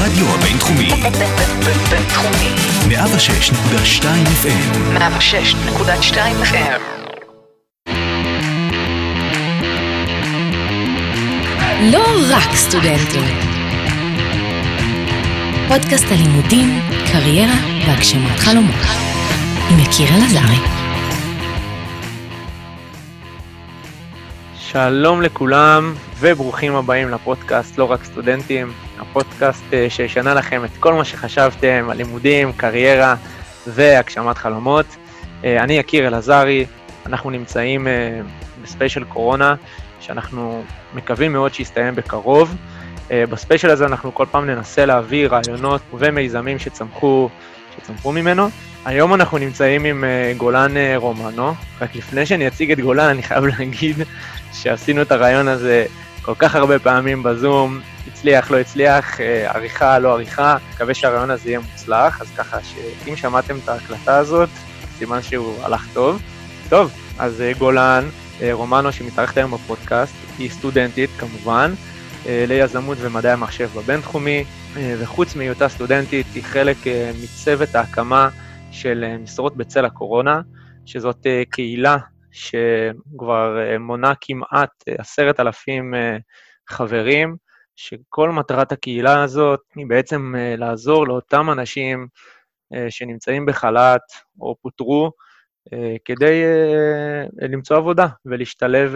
הרדיו הבינתחומי. בינתחומי. 106.2 FM. 106.2 FM. לא רק סטודנטים. פודקאסט הלימודים, קריירה והגשמת חלומות. עם יקיר אלעזרי. שלום לכולם וברוכים הבאים לפודקאסט לא רק סטודנטים, הפודקאסט אה, שישנה לכם את כל מה שחשבתם על לימודים, קריירה והגשמת חלומות. אה, אני יקיר אלעזרי, אנחנו נמצאים אה, בספיישל קורונה שאנחנו מקווים מאוד שיסתיים בקרוב. בספיישל הזה אנחנו כל פעם ננסה להביא רעיונות ומיזמים שצמחו, שצמחו ממנו. היום אנחנו נמצאים עם גולן רומנו, רק לפני שאני אציג את גולן אני חייב להגיד שעשינו את הרעיון הזה כל כך הרבה פעמים בזום, הצליח, לא הצליח, אה, עריכה, לא עריכה, מקווה שהרעיון הזה יהיה מוצלח, אז ככה שאם שמעתם את ההקלטה הזאת, סימן שהוא הלך טוב. טוב, אז אה, גולן, אה, רומנו שמתארחת היום בפודקאסט, היא סטודנטית כמובן, ליזמות ומדעי המחשב בבינתחומי, וחוץ מהיותה סטודנטית, היא חלק מצוות ההקמה של משרות בצל הקורונה, שזאת קהילה שכבר מונה כמעט עשרת אלפים חברים, שכל מטרת הקהילה הזאת היא בעצם אה, לעזור לאותם אנשים אה, שנמצאים בחל"ת או פוטרו, אה, כדי למצוא עבודה ולהשתלב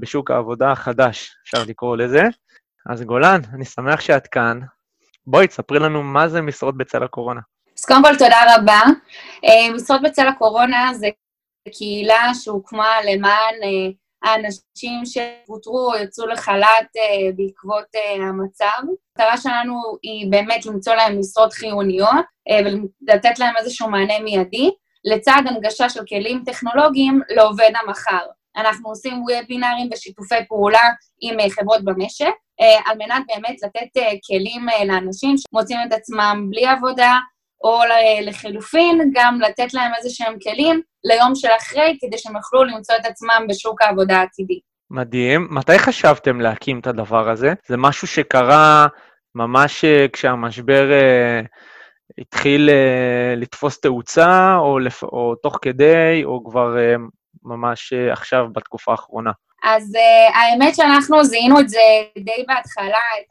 בשוק העבודה החדש, אפשר לקרוא לזה. אז גולן, אני שמח שאת כאן. בואי, תספרי לנו מה זה משרות בצל הקורונה. אז קודם כל, תודה רבה. משרות בצל הקורונה זה קהילה שהוקמה למען האנשים שפוטרו או יצאו לחל"ת אה, בעקבות אה, המצב. המטרה שלנו היא באמת למצוא להם משרות חיוניות אה, ולתת להם איזשהו מענה מיידי, לצד הנגשה של כלים טכנולוגיים לעובד המחר. אנחנו עושים וובינארים ושיתופי פעולה עם חברות במשק, על מנת באמת לתת כלים לאנשים שמוצאים את עצמם בלי עבודה, או לחילופין, גם לתת להם איזה שהם כלים ליום של אחרי, כדי שהם יוכלו למצוא את עצמם בשוק העבודה העתידי. מדהים. מתי חשבתם להקים את הדבר הזה? זה משהו שקרה ממש אה, כשהמשבר uh, התחיל uh, לתפוס תאוצה, או, לפ... או תוך כדי, או כבר uh, ממש uh, עכשיו, בתקופה האחרונה? אז uh, האמת שאנחנו זיהינו את זה די בהתחלה, את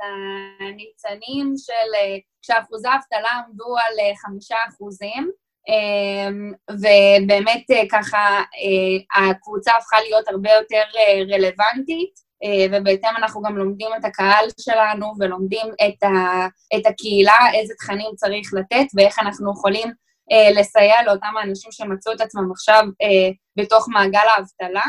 הניצנים של uh, כשאחוזי האבטלה עמדו על uh, חמישה אחוזים, um, ובאמת uh, ככה uh, הקבוצה הפכה להיות הרבה יותר uh, רלוונטית, uh, ובהתאם אנחנו גם לומדים את הקהל שלנו ולומדים את, ה, את הקהילה, איזה תכנים צריך לתת ואיך אנחנו יכולים uh, לסייע לאותם האנשים שמצאו את עצמם עכשיו uh, בתוך מעגל האבטלה.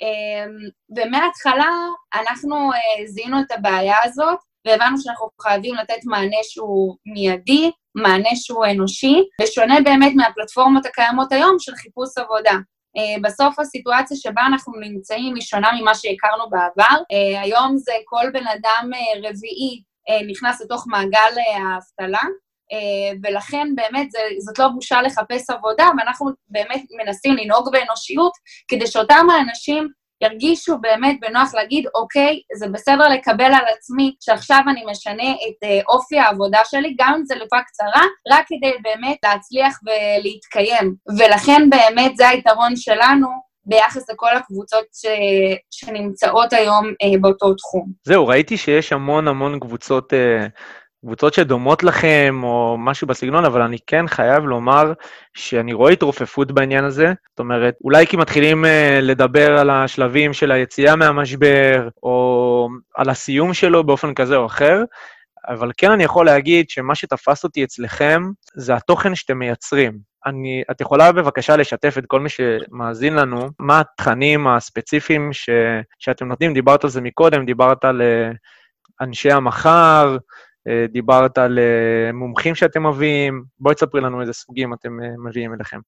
אמ, ומההתחלה אנחנו אה, זיהינו את הבעיה הזאת, והבנו שאנחנו חייבים לתת מענה שהוא מיידי, מענה שהוא אנושי, ושונה באמת מהפלטפורמות הקיימות היום של חיפוש עבודה. Uh, בסוף הסיטואציה שבה אנחנו נמצאים היא שונה ממה שהכרנו בעבר. Uh, היום זה כל בן אדם רביעי נכנס לתוך מעגל האבטלה, ולכן באמת זה, זאת לא בושה לחפש עבודה, ואנחנו באמת מנסים לנהוג באנושיות כדי שאותם האנשים ירגישו באמת בנוח להגיד, אוקיי, זה בסדר לקבל על עצמי שעכשיו אני משנה את אה, אופי העבודה שלי, גם אם זה לתקופה קצרה, רק כדי באמת להצליח ולהתקיים. ולכן באמת זה היתרון שלנו ביחס לכל הקבוצות ש... שנמצאות היום אה, באותו תחום. זהו, ראיתי שיש המון המון קבוצות אה, קבוצות שדומות לכם או משהו בסגנון, אבל אני כן חייב לומר שאני רואה התרופפות בעניין הזה. זאת אומרת, אולי כי מתחילים uh, לדבר על השלבים של היציאה מהמשבר, או על הסיום שלו באופן כזה או אחר, אבל כן אני יכול להגיד שמה שתפס אותי אצלכם זה התוכן שאתם מייצרים. אני, את יכולה בבקשה לשתף את כל מי שמאזין לנו, מה התכנים הספציפיים ש, שאתם נותנים? דיברת על זה מקודם, דיברת על uh, אנשי המחר, אה, דיברת על אה, מומחים שאתם מביאים, בואי תספרי לנו איזה סוגים אתם אה, מביאים אליכם.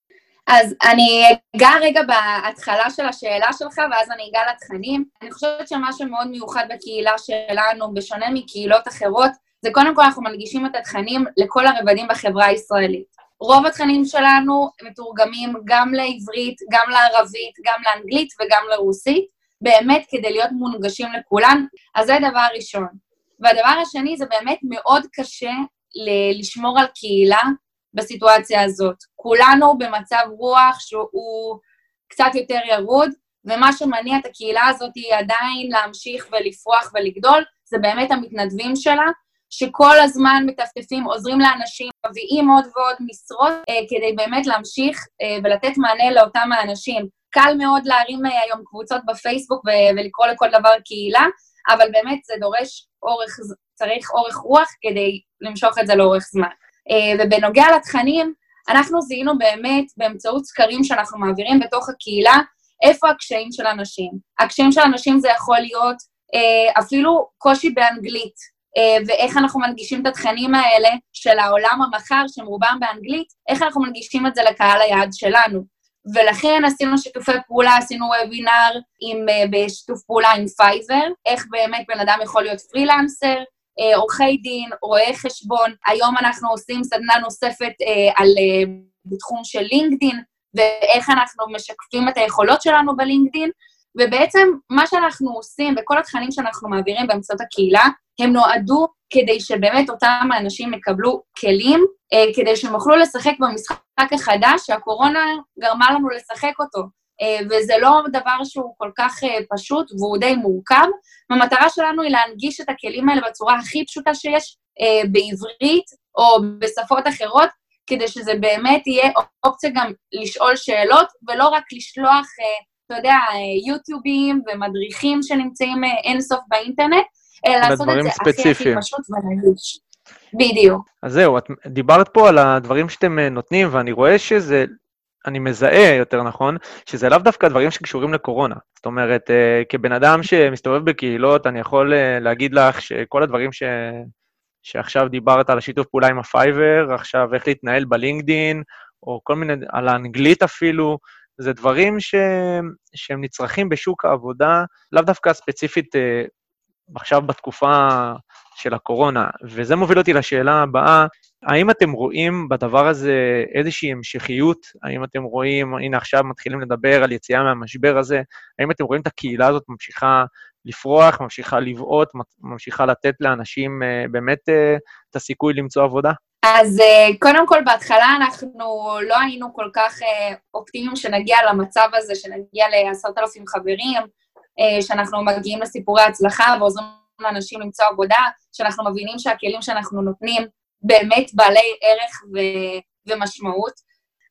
אז אני אגע רגע בהתחלה של השאלה שלך, ואז אני אגע לתכנים. אני חושבת שמה שמאוד מיוחד בקהילה שלנו, בשונה מקהילות אחרות, זה קודם כל אנחנו מנגישים את התכנים לכל הרבדים בחברה הישראלית. רוב התכנים שלנו מתורגמים גם לעברית, גם לערבית, גם לאנגלית וגם לרוסית, באמת כדי להיות מונגשים לכולן, אז זה דבר ראשון. והדבר השני, זה באמת מאוד קשה ל- לשמור על קהילה בסיטואציה הזאת. כולנו במצב רוח שהוא קצת יותר ירוד, ומה שמניע את הקהילה הזאת היא עדיין להמשיך ולפרוח ולגדול, זה באמת המתנדבים שלה, שכל הזמן מטפטפים, עוזרים לאנשים, מביאים עוד ועוד משרות אה, כדי באמת להמשיך אה, ולתת מענה לאותם האנשים. קל מאוד להרים אה, היום קבוצות בפייסבוק ו- ולקרוא לכל דבר קהילה, אבל באמת זה דורש אורך, צריך אורך רוח כדי למשוך את זה לאורך זמן. אה, ובנוגע לתכנים, אנחנו זיהינו באמת באמצעות סקרים שאנחנו מעבירים בתוך הקהילה, איפה הקשיים של אנשים. הקשיים של אנשים זה יכול להיות אה, אפילו קושי באנגלית, אה, ואיך אנחנו מנגישים את התכנים האלה של העולם המחר, שהם רובם באנגלית, איך אנחנו מנגישים את זה לקהל היעד שלנו. ולכן עשינו שיתופי פעולה, עשינו וובינר אה, בשיתוף פעולה עם פייבר, איך באמת בן אדם יכול להיות פרילנסר, אה, עורכי דין, רואי חשבון. היום אנחנו עושים סדנה נוספת אה, על, בתחום של לינקדין, ואיך אנחנו משקפים את היכולות שלנו בלינקדין, ובעצם מה שאנחנו עושים וכל התכנים שאנחנו מעבירים באמצעות הקהילה, הם נועדו כדי שבאמת אותם האנשים יקבלו כלים, אה, כדי שהם יוכלו לשחק במשחק החדש שהקורונה גרמה לנו לשחק אותו. אה, וזה לא דבר שהוא כל כך אה, פשוט והוא די מורכב. המטרה שלנו היא להנגיש את הכלים האלה בצורה הכי פשוטה שיש, אה, בעברית או בשפות אחרות, כדי שזה באמת יהיה אופציה גם לשאול שאלות, ולא רק לשלוח, אה, אתה יודע, אה, יוטיובים ומדריכים שנמצאים אה, אינסוף באינטרנט, לעשות את זה הכי הכי. פשוט ונגיש. בדיוק. אז זהו, את דיברת פה על הדברים שאתם אה, נותנים, ואני רואה שזה, אני מזהה, יותר נכון, שזה לאו דווקא דברים שקשורים לקורונה. זאת אומרת, אה, כבן אדם שמסתובב בקהילות, אני יכול אה, להגיד לך שכל הדברים ש... שעכשיו דיברת על השיתוף פעולה עם הפייבר, עכשיו איך להתנהל בלינקדין, או כל מיני, על האנגלית אפילו, זה דברים ש... שהם נצרכים בשוק העבודה, לאו דווקא ספציפית אה, עכשיו בתקופה של הקורונה. וזה מוביל אותי לשאלה הבאה, האם אתם רואים בדבר הזה איזושהי המשכיות? האם אתם רואים, הנה עכשיו מתחילים לדבר על יציאה מהמשבר הזה, האם אתם רואים את הקהילה הזאת ממשיכה לפרוח, ממשיכה לבעוט, ממשיכה לתת לאנשים אה, באמת אה, את הסיכוי למצוא עבודה? אז אה, קודם כל, בהתחלה אנחנו לא היינו כל כך אופטימיים שנגיע למצב הזה, שנגיע לעשרת אלפים חברים, שאנחנו מגיעים לסיפורי הצלחה ועוזרים לאנשים למצוא עבודה, שאנחנו מבינים שהכלים שאנחנו נותנים באמת בעלי ערך ו- ומשמעות.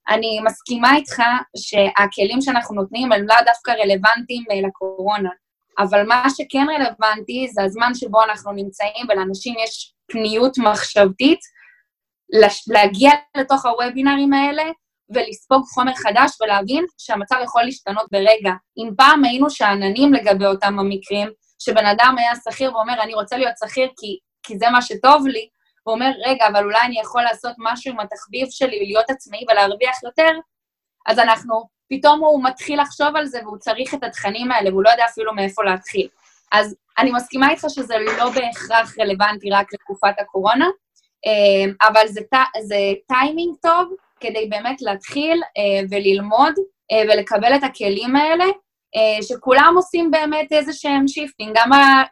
אני מסכימה איתך שהכלים שאנחנו נותנים הם לאו דווקא רלוונטיים אה, לקורונה, אבל מה שכן רלוונטי זה הזמן שבו אנחנו נמצאים ולאנשים יש פניות מחשבתית, להגיע לתוך הוובינרים האלה ולספוג חומר חדש ולהבין שהמצב יכול להשתנות ברגע. אם פעם היינו שאננים לגבי אותם המקרים, שבן אדם היה שכיר ואומר, אני רוצה להיות שכיר כי, כי זה מה שטוב לי, הוא אומר, רגע, אבל אולי אני יכול לעשות משהו עם התחביב שלי, להיות עצמאי ולהרוויח יותר, אז אנחנו, פתאום הוא מתחיל לחשוב על זה והוא צריך את התכנים האלה, והוא לא יודע אפילו מאיפה להתחיל. אז אני מסכימה איתך שזה לא בהכרח רלוונטי רק לתקופת הקורונה, אה, אבל זה, זה טיימינג טוב כדי באמת להתחיל אה, וללמוד אה, ולקבל את הכלים האלה, אה, שכולם עושים באמת איזה שהם shifting. גם,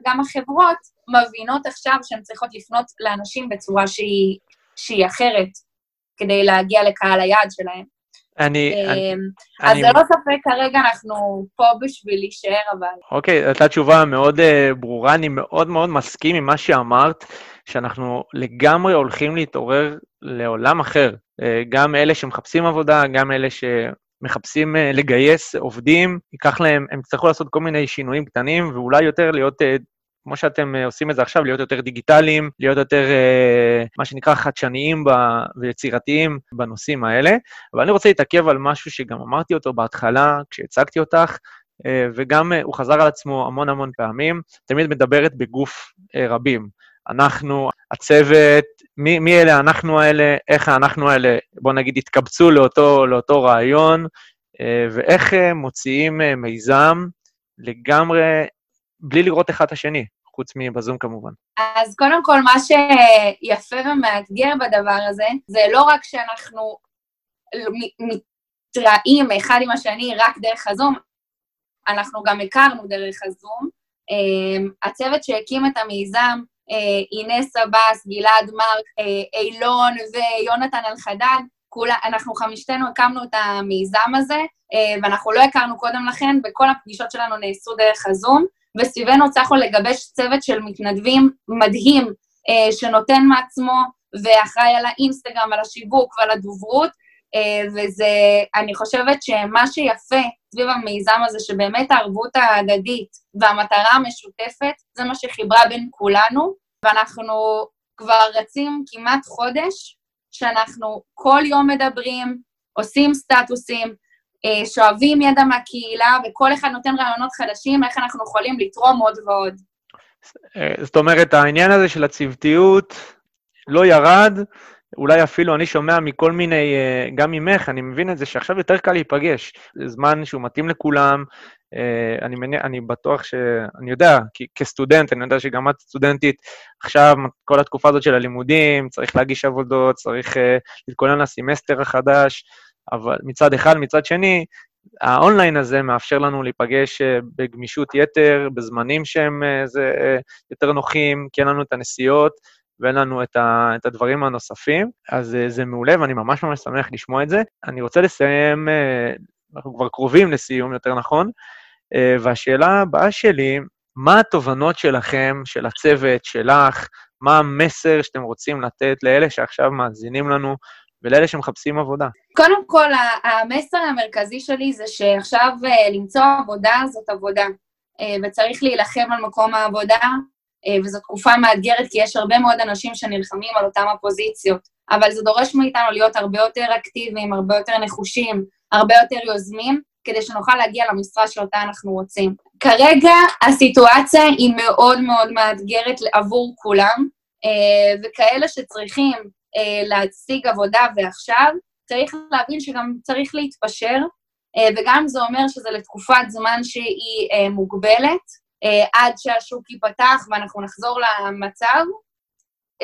גם החברות מבינות עכשיו שהן צריכות לפנות לאנשים בצורה שהיא, שהיא אחרת, כדי להגיע לקהל היעד שלהם. אני... אני... אמ, אז ללא ספק כרגע אנחנו פה בשביל להישאר, אבל... אוקיי, הייתה תשובה מאוד uh, ברורה, אני מאוד מאוד מסכים עם מה שאמרת, שאנחנו לגמרי הולכים להתעורר לעולם אחר. Uh, גם אלה שמחפשים עבודה, גם אלה שמחפשים uh, לגייס עובדים, ייקח להם, הם יצטרכו לעשות כל מיני שינויים קטנים, ואולי יותר להיות, כמו שאתם uh, עושים את זה עכשיו, להיות יותר דיגיטליים, להיות יותר, uh, מה שנקרא, חדשניים ויצירתיים בנושאים האלה. אבל אני רוצה להתעכב על משהו שגם אמרתי אותו בהתחלה, כשהצגתי אותך, אה, וגם אה, הוא חזר על עצמו המון המון פעמים, תמיד מדברת בגוף אה, רבים. אנחנו, הצוות, מי, מי אלה האנחנו האלה, איך האנחנו האלה, בוא נגיד, התקבצו לאותו, לאותו רעיון, אה, ואיך אה, מוציאים אה, מיזם לגמרי, בלי לראות אחד את השני, חוץ מבזום כמובן. אז קודם כל, מה שיפה ומאתגר בדבר הזה, זה לא רק שאנחנו מתראים אחד עם השני רק דרך הזום, אנחנו גם הכרנו דרך הזום. אמ, הצוות שהקים את המיזם אה, אינס עבאס, גלעד מרק, אה, אילון ויונתן אלחדד, כולה, אנחנו חמישתנו הקמנו את המיזם הזה, אה, ואנחנו לא הכרנו קודם לכן, וכל הפגישות שלנו נעשו דרך הזום, וסביבנו הצלחנו לגבש צוות של מתנדבים מדהים, אה, שנותן מעצמו ואחראי על האינסטגרם, על השיווק ועל הדוברות, אה, וזה, אני חושבת שמה שיפה סביב המיזם הזה, שבאמת הערבות ההדדית והמטרה המשותפת, זה מה שחיברה בין כולנו, ואנחנו כבר רצים כמעט חודש, שאנחנו כל יום מדברים, עושים סטטוסים, שואבים ידע מהקהילה, וכל אחד נותן רעיונות חדשים, איך אנחנו יכולים לתרום עוד ועוד. אה, זאת אומרת, העניין הזה של הצוותיות לא ירד, אולי אפילו אני שומע מכל מיני, אה, גם ממך, אני מבין את זה שעכשיו יותר קל להיפגש. זה זמן שהוא מתאים לכולם, אה, אני, מניע, אני בטוח ש... אני יודע, כסטודנט, אני יודע שגם את סטודנטית, עכשיו, כל התקופה הזאת של הלימודים, צריך להגיש עבודות, צריך להתכונן לסמסטר החדש, אבל מצד אחד, מצד שני, האונליין הזה מאפשר לנו להיפגש uh, בגמישות יתר, בזמנים שהם uh, זה, uh, יותר נוחים, כי אין לנו את הנסיעות ואין לנו את, ה, את הדברים הנוספים, אז זה מעולה ואני ממש ממש שמח לשמוע את זה. אני רוצה לסיים, אנחנו כבר קרובים לסיום, יותר נכון, והשאלה הבאה שלי, מה התובנות שלכם, של הצוות, שלך, מה המסר שאתם רוצים לתת לאלה שעכשיו מאזינים לנו ולאלה שמחפשים עבודה? קודם כל, המסר המרכזי שלי זה שעכשיו אה, למצוא עבודה זאת עבודה, אה, וצריך להילחם על מקום העבודה, אה, וזו תקופה מאתגרת, כי יש הרבה מאוד אנשים שנלחמים על אותן הפוזיציות, אבל זה דורש מאיתנו להיות הרבה יותר אקטיביים, הרבה יותר נחושים, הרבה יותר יוזמים, כדי שנוכל להגיע למשרה שאותה אנחנו רוצים. כרגע הסיטואציה היא מאוד מאוד מאתגרת עבור כולם, וכאלה שצריכים להשיג עבודה ועכשיו, צריך להבין שגם צריך להתפשר, וגם זה אומר שזה לתקופת זמן שהיא מוגבלת, עד שהשוק ייפתח ואנחנו נחזור למצב.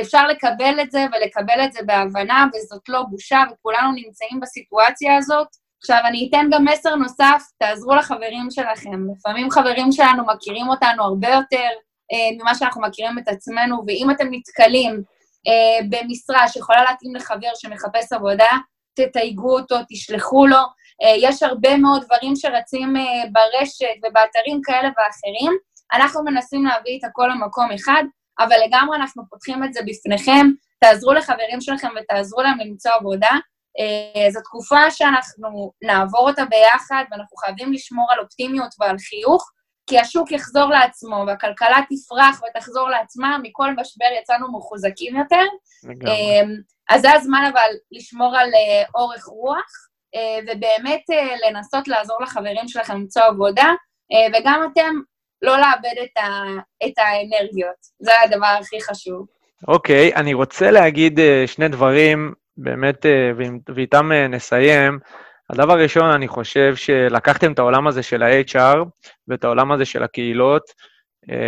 אפשר לקבל את זה ולקבל את זה בהבנה, וזאת לא בושה, וכולנו נמצאים בסיטואציה הזאת. עכשיו, אני אתן גם מסר נוסף, תעזרו לחברים שלכם. לפעמים חברים שלנו מכירים אותנו הרבה יותר אה, ממה שאנחנו מכירים את עצמנו, ואם אתם נתקלים אה, במשרה שיכולה להתאים לחבר שמחפש עבודה, תתייגו אותו, תשלחו לו. אה, יש הרבה מאוד דברים שרצים אה, ברשת ובאתרים כאלה ואחרים. אנחנו מנסים להביא את הכל למקום אחד, אבל לגמרי אנחנו פותחים את זה בפניכם. תעזרו לחברים שלכם ותעזרו להם למצוא עבודה. אה, זו תקופה שאנחנו נעבור אותה ביחד, ואנחנו חייבים לשמור על אופטימיות ועל חיוך, כי השוק יחזור לעצמו והכלכלה תפרח ותחזור לעצמה, מכל משבר יצאנו מחוזקים יותר. לגמרי. אז זה הזמן אבל לשמור על אורך רוח, ובאמת לנסות לעזור לחברים שלכם למצוא עבודה, וגם אתם לא לאבד את, ה, את האנרגיות. זה הדבר הכי חשוב. אוקיי, okay, אני רוצה להגיד שני דברים, באמת, ואיתם נסיים. הדבר הראשון, אני חושב שלקחתם את העולם הזה של ה-HR ואת העולם הזה של הקהילות,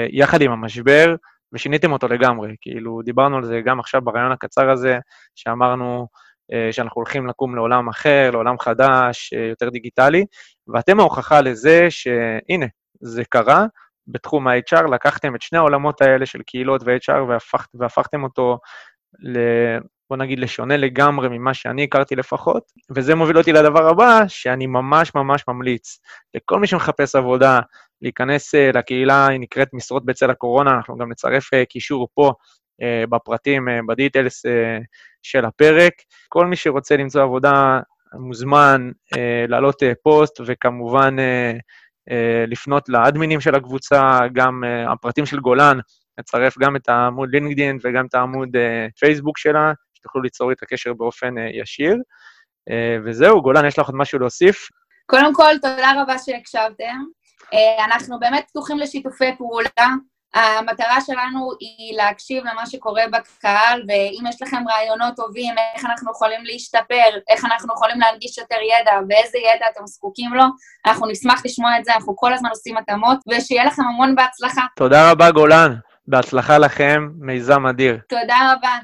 יחד עם המשבר, ושיניתם אותו לגמרי. כאילו, דיברנו על זה גם עכשיו ברעיון הקצר הזה, שאמרנו שאנחנו הולכים לקום לעולם אחר, לעולם חדש, יותר דיגיטלי, ואתם ההוכחה לזה שהנה, זה קרה, בתחום ה-HR, לקחתם את שני העולמות האלה של קהילות ו-HR והפכ, והפכתם אותו, ל, בוא נגיד, לשונה לגמרי ממה שאני הכרתי לפחות, וזה מוביל אותי לדבר הבא, שאני ממש ממש ממליץ לכל מי שמחפש עבודה, להיכנס uh, לקהילה, היא נקראת משרות בצל הקורונה, אנחנו גם נצרף uh, קישור פה uh, בפרטים, בדיטלס של הפרק. כל מי שרוצה למצוא עבודה מוזמן להעלות uh, פוסט, וכמובן לפנות לאדמינים של הקבוצה, גם הפרטים של גולן, נצרף גם את העמוד לינקדאין וגם את העמוד פייסבוק שלה, שתוכלו ליצור את הקשר באופן uh, ישיר. Uh, וזהו, גולן, יש לך עוד משהו להוסיף? קודם כל, תודה רבה שהקשבתם. Uh, אנחנו באמת פתוחים לשיתופי פעולה. המטרה שלנו היא להקשיב למה שקורה בקהל, ואם יש לכם רעיונות טובים, איך אנחנו יכולים להשתפר, איך אנחנו יכולים להנגיש יותר ידע, ואיזה ידע אתם זקוקים לו, אנחנו נשמח לשמוע את זה, אנחנו כל הזמן עושים התאמות, ושיהיה לכם המון בהצלחה. תודה רבה, גולן. בהצלחה לכם, מיזם אדיר. תודה רבה.